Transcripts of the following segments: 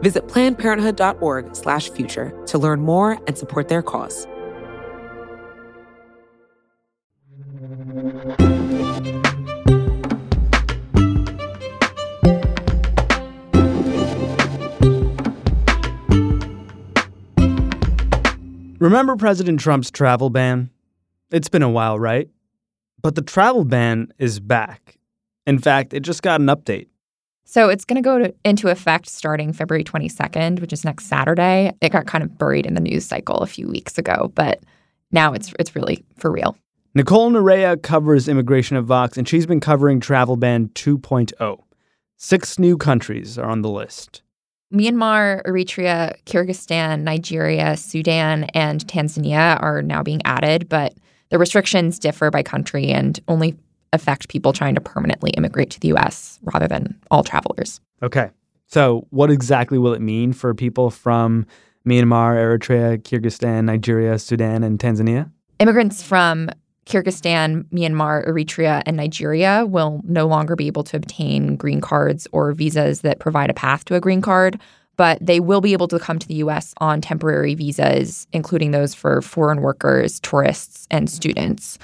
Visit plannedparenthood.org slash future to learn more and support their cause. Remember President Trump's travel ban? It's been a while, right? But the travel ban is back. In fact, it just got an update. So it's going to go into effect starting February 22nd, which is next Saturday. It got kind of buried in the news cycle a few weeks ago, but now it's it's really for real. Nicole Narea covers immigration at Vox, and she's been covering Travel Ban 2.0. Six new countries are on the list. Myanmar, Eritrea, Kyrgyzstan, Nigeria, Sudan, and Tanzania are now being added, but the restrictions differ by country and only affect people trying to permanently immigrate to the US rather than all travelers. Okay. So, what exactly will it mean for people from Myanmar, Eritrea, Kyrgyzstan, Nigeria, Sudan, and Tanzania? Immigrants from Kyrgyzstan, Myanmar, Eritrea, and Nigeria will no longer be able to obtain green cards or visas that provide a path to a green card, but they will be able to come to the US on temporary visas, including those for foreign workers, tourists, and students.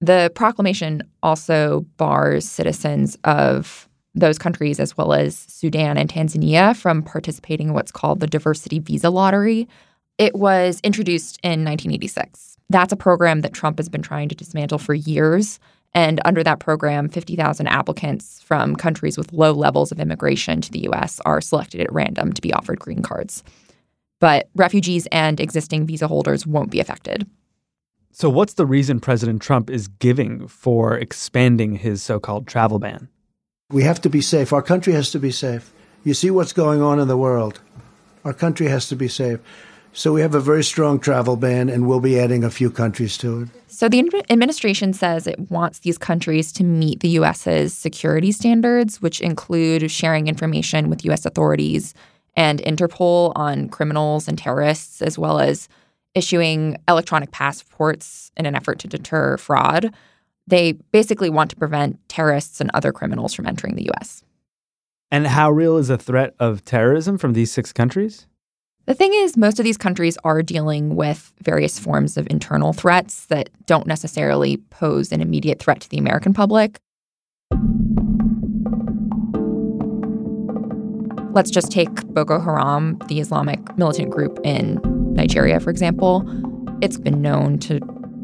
The proclamation also bars citizens of those countries, as well as Sudan and Tanzania, from participating in what's called the Diversity Visa Lottery. It was introduced in 1986. That's a program that Trump has been trying to dismantle for years. And under that program, 50,000 applicants from countries with low levels of immigration to the US are selected at random to be offered green cards. But refugees and existing visa holders won't be affected. So, what's the reason President Trump is giving for expanding his so called travel ban? We have to be safe. Our country has to be safe. You see what's going on in the world. Our country has to be safe. So, we have a very strong travel ban, and we'll be adding a few countries to it. So, the administration says it wants these countries to meet the U.S.'s security standards, which include sharing information with U.S. authorities and Interpol on criminals and terrorists, as well as issuing electronic passports in an effort to deter fraud. They basically want to prevent terrorists and other criminals from entering the US. And how real is the threat of terrorism from these six countries? The thing is, most of these countries are dealing with various forms of internal threats that don't necessarily pose an immediate threat to the American public. Let's just take Boko Haram, the Islamic militant group in Nigeria, for example. It's been known to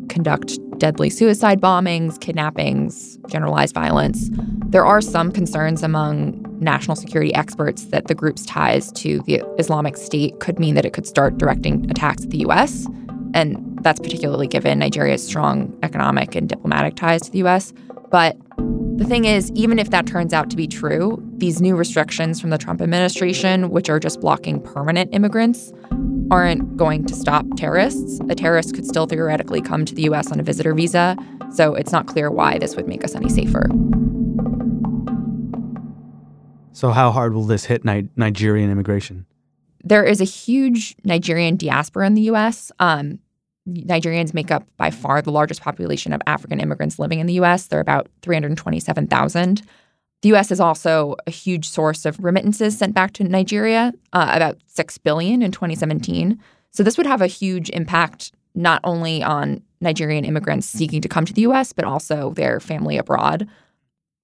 conduct deadly suicide bombings, kidnappings, generalized violence. There are some concerns among national security experts that the group's ties to the Islamic State could mean that it could start directing attacks at the US. And that's particularly given Nigeria's strong economic and diplomatic ties to the US. But the thing is, even if that turns out to be true, these new restrictions from the Trump administration, which are just blocking permanent immigrants, aren't going to stop terrorists. A terrorist could still theoretically come to the US on a visitor visa, so it's not clear why this would make us any safer. So, how hard will this hit Ni- Nigerian immigration? There is a huge Nigerian diaspora in the US. Um, Nigerians make up by far the largest population of African immigrants living in the US. They're about 327,000. The US is also a huge source of remittances sent back to Nigeria, uh, about 6 billion in 2017. So this would have a huge impact not only on Nigerian immigrants seeking to come to the US, but also their family abroad.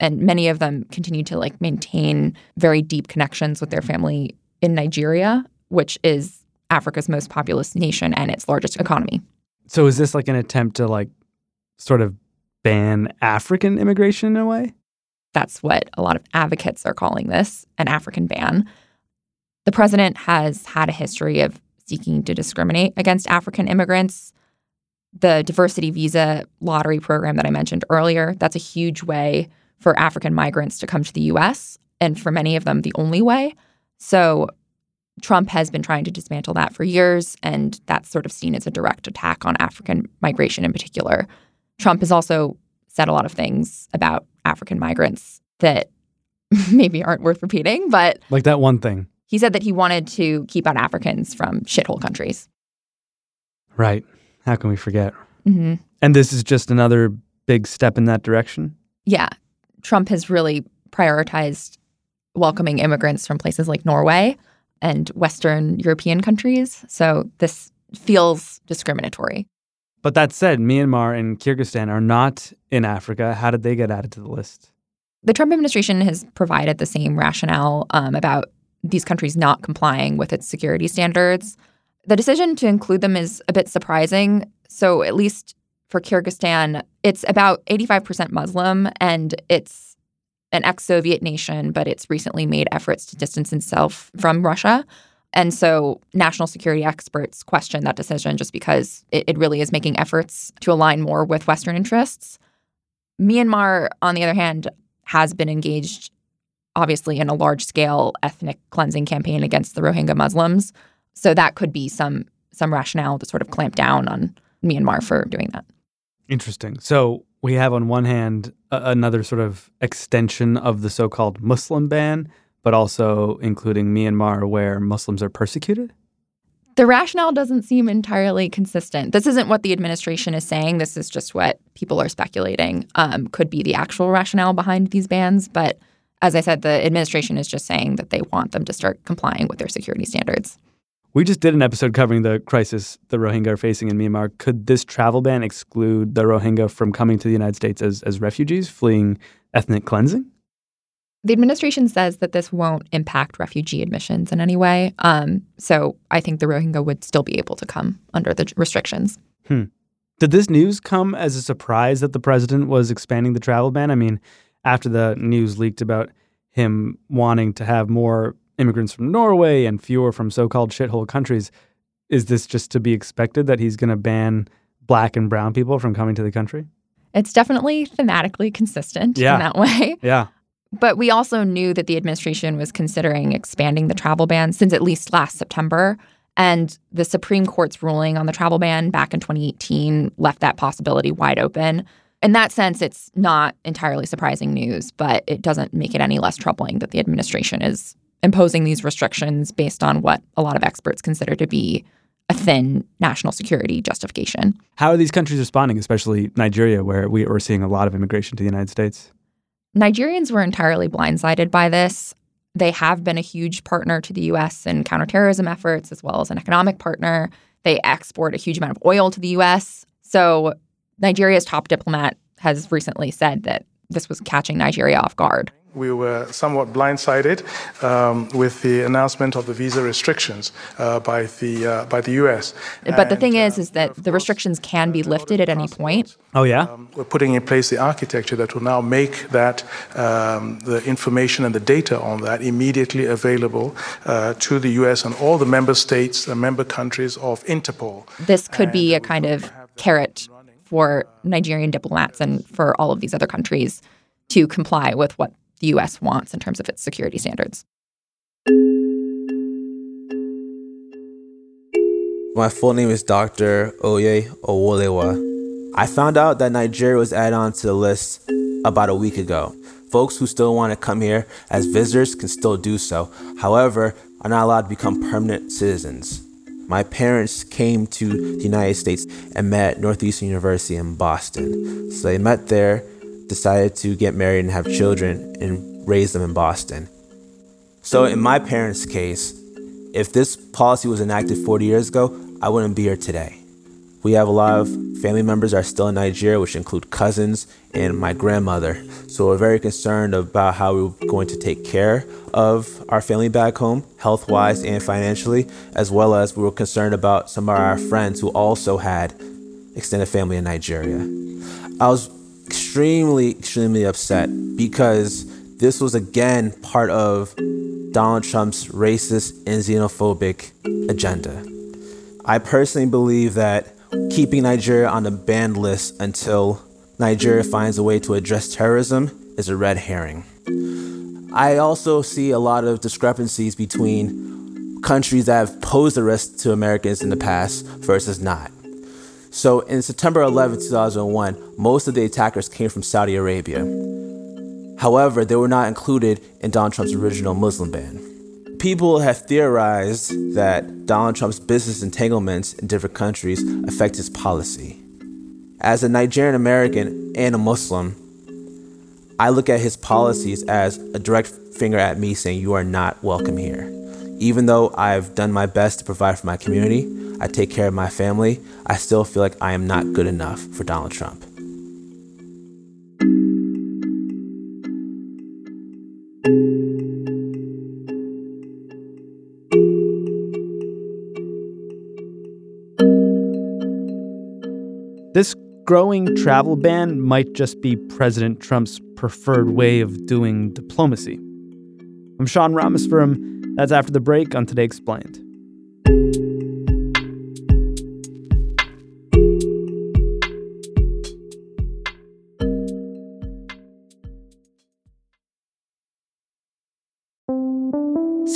and many of them continue to like maintain very deep connections with their family in Nigeria, which is Africa's most populous nation and its largest economy. So is this like an attempt to like sort of ban African immigration in a way? That's what a lot of advocates are calling this an African ban. The president has had a history of seeking to discriminate against African immigrants. The diversity visa lottery program that I mentioned earlier, that's a huge way for African migrants to come to the US, and for many of them, the only way. So Trump has been trying to dismantle that for years, and that's sort of seen as a direct attack on African migration in particular. Trump has also said a lot of things about African migrants that maybe aren't worth repeating, but Like that one thing. he said that he wanted to keep out Africans from shithole countries. Right. How can we forget? hmm And this is just another big step in that direction? Yeah. Trump has really prioritized welcoming immigrants from places like Norway and Western European countries. So this feels discriminatory. But that said, Myanmar and Kyrgyzstan are not in Africa. How did they get added to the list? The Trump administration has provided the same rationale um, about these countries not complying with its security standards. The decision to include them is a bit surprising. So, at least for Kyrgyzstan, it's about 85% Muslim and it's an ex Soviet nation, but it's recently made efforts to distance itself from Russia. And so, national security experts question that decision just because it, it really is making efforts to align more with Western interests. Myanmar, on the other hand, has been engaged, obviously, in a large scale ethnic cleansing campaign against the Rohingya Muslims. So that could be some some rationale to sort of clamp down on Myanmar for doing that. Interesting. So we have on one hand a- another sort of extension of the so-called Muslim ban, but also including Myanmar where Muslims are persecuted. The rationale doesn't seem entirely consistent. This isn't what the administration is saying. This is just what people are speculating um, could be the actual rationale behind these bans. But as I said, the administration is just saying that they want them to start complying with their security standards. We just did an episode covering the crisis the Rohingya are facing in Myanmar. Could this travel ban exclude the Rohingya from coming to the United States as, as refugees fleeing ethnic cleansing? The administration says that this won't impact refugee admissions in any way. Um, so I think the Rohingya would still be able to come under the restrictions. Did this news come as a surprise that the president was expanding the travel ban? I mean, after the news leaked about him wanting to have more immigrants from Norway and fewer from so called shithole countries, is this just to be expected that he's going to ban black and brown people from coming to the country? It's definitely thematically consistent Yeah. in that way. Yeah. But we also knew that the administration was considering expanding the travel ban since at least last September. And the Supreme Court's ruling on the travel ban back in 2018 left that possibility wide open. In that sense, it's not entirely surprising news, but it doesn't make it any less troubling that the administration is imposing these restrictions based on what a lot of experts consider to be a thin national security justification. How are these countries responding, especially Nigeria, where we are seeing a lot of immigration to the United States? Nigerians were entirely blindsided by this. They have been a huge partner to the US in counterterrorism efforts, as well as an economic partner. They export a huge amount of oil to the US. So, Nigeria's top diplomat has recently said that this was catching Nigeria off guard. We were somewhat blindsided um, with the announcement of the visa restrictions uh, by the uh, by the U.S. But the thing And, is, uh, is that the restrictions can be lifted at any point. Oh, yeah? um, we're putting in place the architecture that will now make that um, the information and the data on that immediately available uh, to the U.S. and all the member states, the member countries of Interpol. This could be a kind of going to have that carrot running. For Nigerian diplomats and for all of these other countries to comply with what the US wants in terms of its security standards. My full name is Dr. Oye Owolewa. I found out that Nigeria was added onto the list about a week ago. Folks who still want to come here as visitors can still do so, however, are not allowed to become permanent citizens. My parents came to the United States and met Northeastern University in Boston. So they met there, decided to get married and have children, and raise them in Boston. So, in my parents' case, if this policy was enacted 40 years ago, I wouldn't be here today. We have a lot of family members are still in Nigeria, which include cousins and my grandmother. So we're very concerned about how we're going to take care of our family back home, health wise and financially, as well as we were concerned about some of our friends who also had extended family in Nigeria. I was extremely, extremely upset because this was again part of Donald Trump's racist and xenophobic agenda. I personally believe that keeping Nigeria on the banned list until Nigeria finds a way to address terrorism is a red herring. I also see a lot of discrepancies between countries that have posed a risk to Americans in the past versus not. So in September 11, 2001, most of the attackers came from Saudi Arabia. However, they were not included in Donald Trump's original Muslim ban. People have theorized that Donald Trump's business entanglements in different countries affect his policy. As a Nigerian American and a Muslim, I look at his policies as a direct finger at me saying, You are not welcome here. Even though I've done my best to provide for my community, I take care of my family, I still feel like I am not good enough for Donald Trump. Growing travel ban might just be President Trump's preferred way of doing diplomacy. I'm Sean Rameswaram. That's after the break on Today Explained.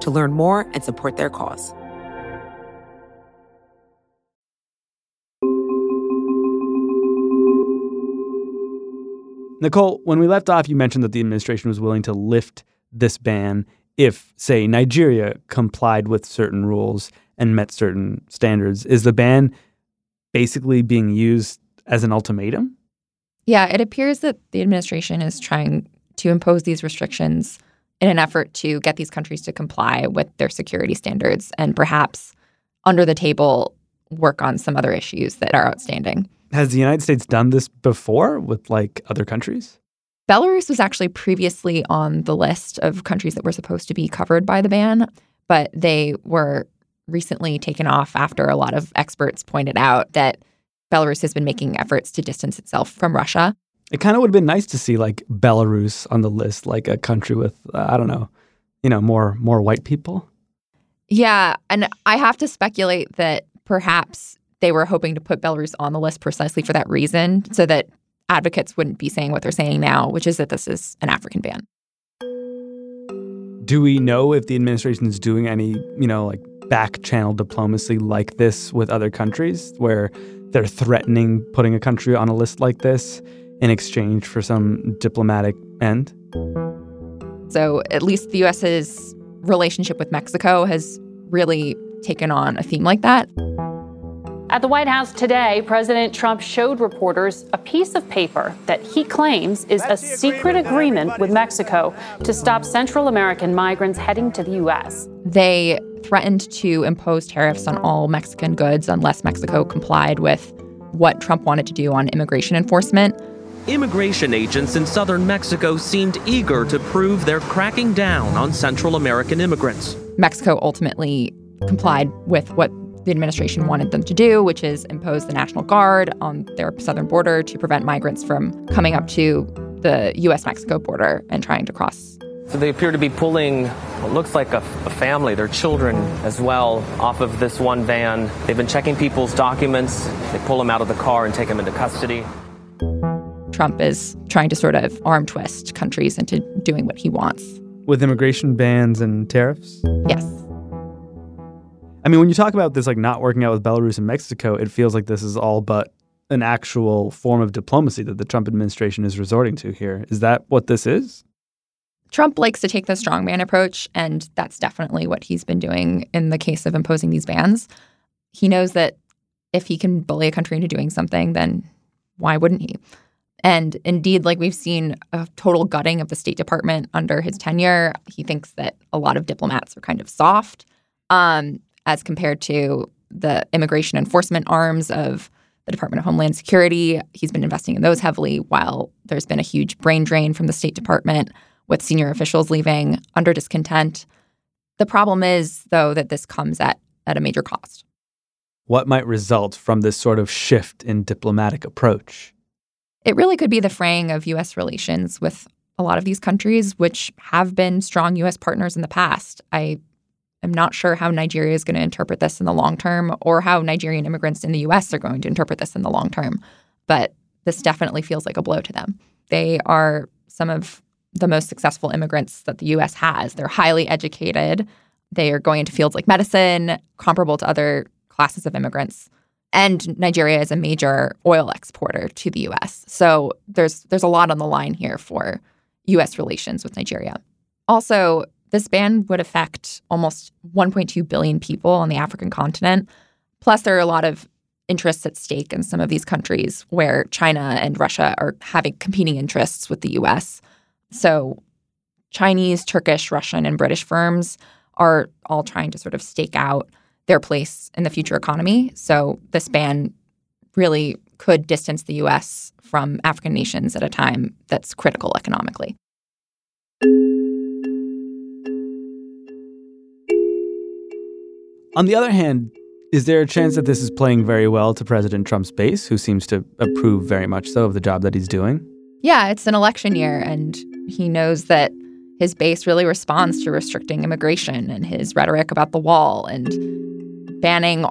to learn more and support their cause. Nicole, when we left off, you mentioned that the administration was willing to lift this ban if, say, Nigeria complied with certain rules and met certain standards. Is the ban basically being used as an ultimatum? Yeah, it appears that the administration is trying to impose these restrictions in an effort to get these countries to comply with their security standards and perhaps under the table work on some other issues that are outstanding. Has the United States done this before with like other countries? Belarus was actually previously on the list of countries that were supposed to be covered by the ban, but they were recently taken off after a lot of experts pointed out that Belarus has been making efforts to distance itself from Russia. It kind of would have been nice to see like Belarus on the list, like a country with uh, I don't know, you know, more more white people. Yeah, and I have to speculate that perhaps they were hoping to put Belarus on the list precisely for that reason, so that advocates wouldn't be saying what they're saying now, which is that this is an African ban. Do we know if the administration is doing any, you know, like back channel diplomacy like this with other countries where they're threatening putting a country on a list like this in exchange for some diplomatic end? So, at least the US's relationship with Mexico has really taken on a theme like that. At the White House today, President Trump showed reporters a piece of paper that he claims is a secret agreement with Mexico to stop Central American migrants heading to the U.S. They threatened to impose tariffs on all Mexican goods unless Mexico complied with what Trump wanted to do on immigration enforcement. Immigration agents in southern Mexico seemed eager to prove they're cracking down on Central American immigrants. Mexico ultimately complied with what the administration wanted them to do, which is impose the National Guard on their southern border to prevent migrants from coming up to the US Mexico border and trying to cross. So they appear to be pulling what looks like a, a, family, their children as well, off of this one van. They've been checking people's documents. They pull them out of the car and take them into custody. Trump is trying to sort of arm twist countries into doing what he wants. With immigration bans and tariffs? Yes. I mean, when you talk about this like not working out with Belarus and Mexico, it feels like this is all but an actual form of diplomacy that the Trump administration is resorting to here. Is that what this is? Trump likes to take the strongman approach, and that's definitely what he's been doing in the case of imposing these bans. He knows that if he can bully a country into doing something, then why wouldn't he? And indeed, like we've seen a total gutting of the State Department under his tenure. He thinks that a lot of diplomats are kind of soft um, as compared to the immigration enforcement arms of the Department of Homeland Security. He's been investing in those heavily while there's been a huge brain drain from the State Department with senior officials leaving under discontent. The problem is, though, that this comes at, at a major cost. What might result from this sort of shift in diplomatic approach? It really could be the fraying of U.S. relations with a lot of these countries, which have been strong U.S. partners in the past. I am not sure how Nigeria is going to interpret this in the long term or how Nigerian immigrants in the U.S. are going to interpret this in the long term. But this definitely feels like a blow to them. They are some of the most successful immigrants that the US has. They're highly educated. They are going into fields like medicine, comparable to other classes of immigrants. And Nigeria is a major oil exporter to the US. So there's there's a lot on the line here for US relations with Nigeria. Also, this ban would affect almost 1.2 billion people on the African continent. Plus, there are a lot of interests at stake in some of these countries where China and Russia are having competing interests with the US. So, Chinese, Turkish, Russian, and British firms are all trying to sort of stake out their place in the future economy. So, this ban really could distance the US from African nations at a time that's critical economically. On the other hand, is there a chance that this is playing very well to President Trump's base, who seems to approve very much so of the job that he's doing? Yeah, it's an election year, and he knows that his base really responds to restricting immigration and his rhetoric about the wall and banning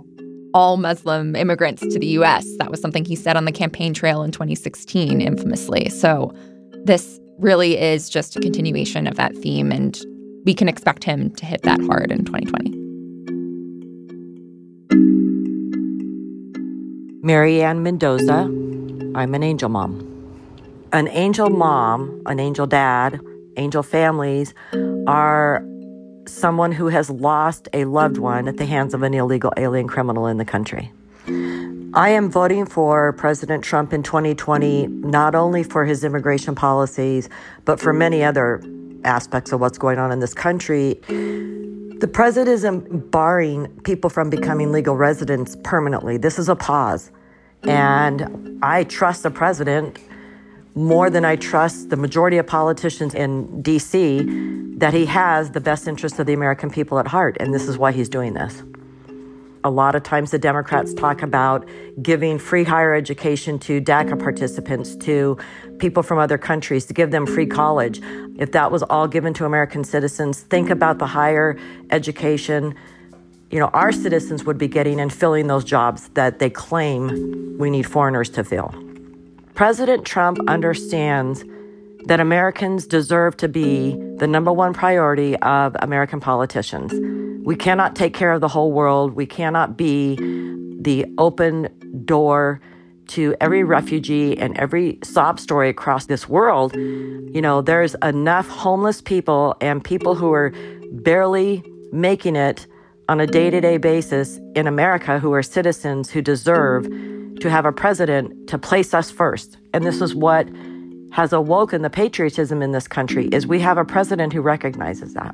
all Muslim immigrants to the US. That was something he said on the campaign trail in 2016, infamously. So this really is just a continuation of that theme, and we can expect him to hit that hard in 2020. Mary Ann Mendoza. I'm an angel mom an angel mom, an angel dad, angel families are someone who has lost a loved one at the hands of an illegal alien criminal in the country. I am voting for President Trump in 2020, not only for his immigration policies, but for many other aspects of what's going on in this country. The president isn't barring people from becoming legal residents permanently. This is a pause. And I trust the president more than I trust the majority of politicians in DC that he has the best interests of the American people at heart. And this is why he's doing this. A lot of times the Democrats talk about giving free higher education to DACA participants, to people from other countries, to give them free college. If that was all given to American citizens, think about the higher education you know our citizens would be getting and filling those jobs that they claim we need foreigners to fill. President Trump understands that Americans deserve to be the number one priority of American politicians. We cannot take care of the whole world. We cannot be the open door to every refugee and every sob story across this world. You know, there's enough homeless people and people who are barely making it on a day to day basis in America who are citizens who deserve to have a president to place us first. And this is what has awoken the patriotism in this country is we have a president who recognizes that.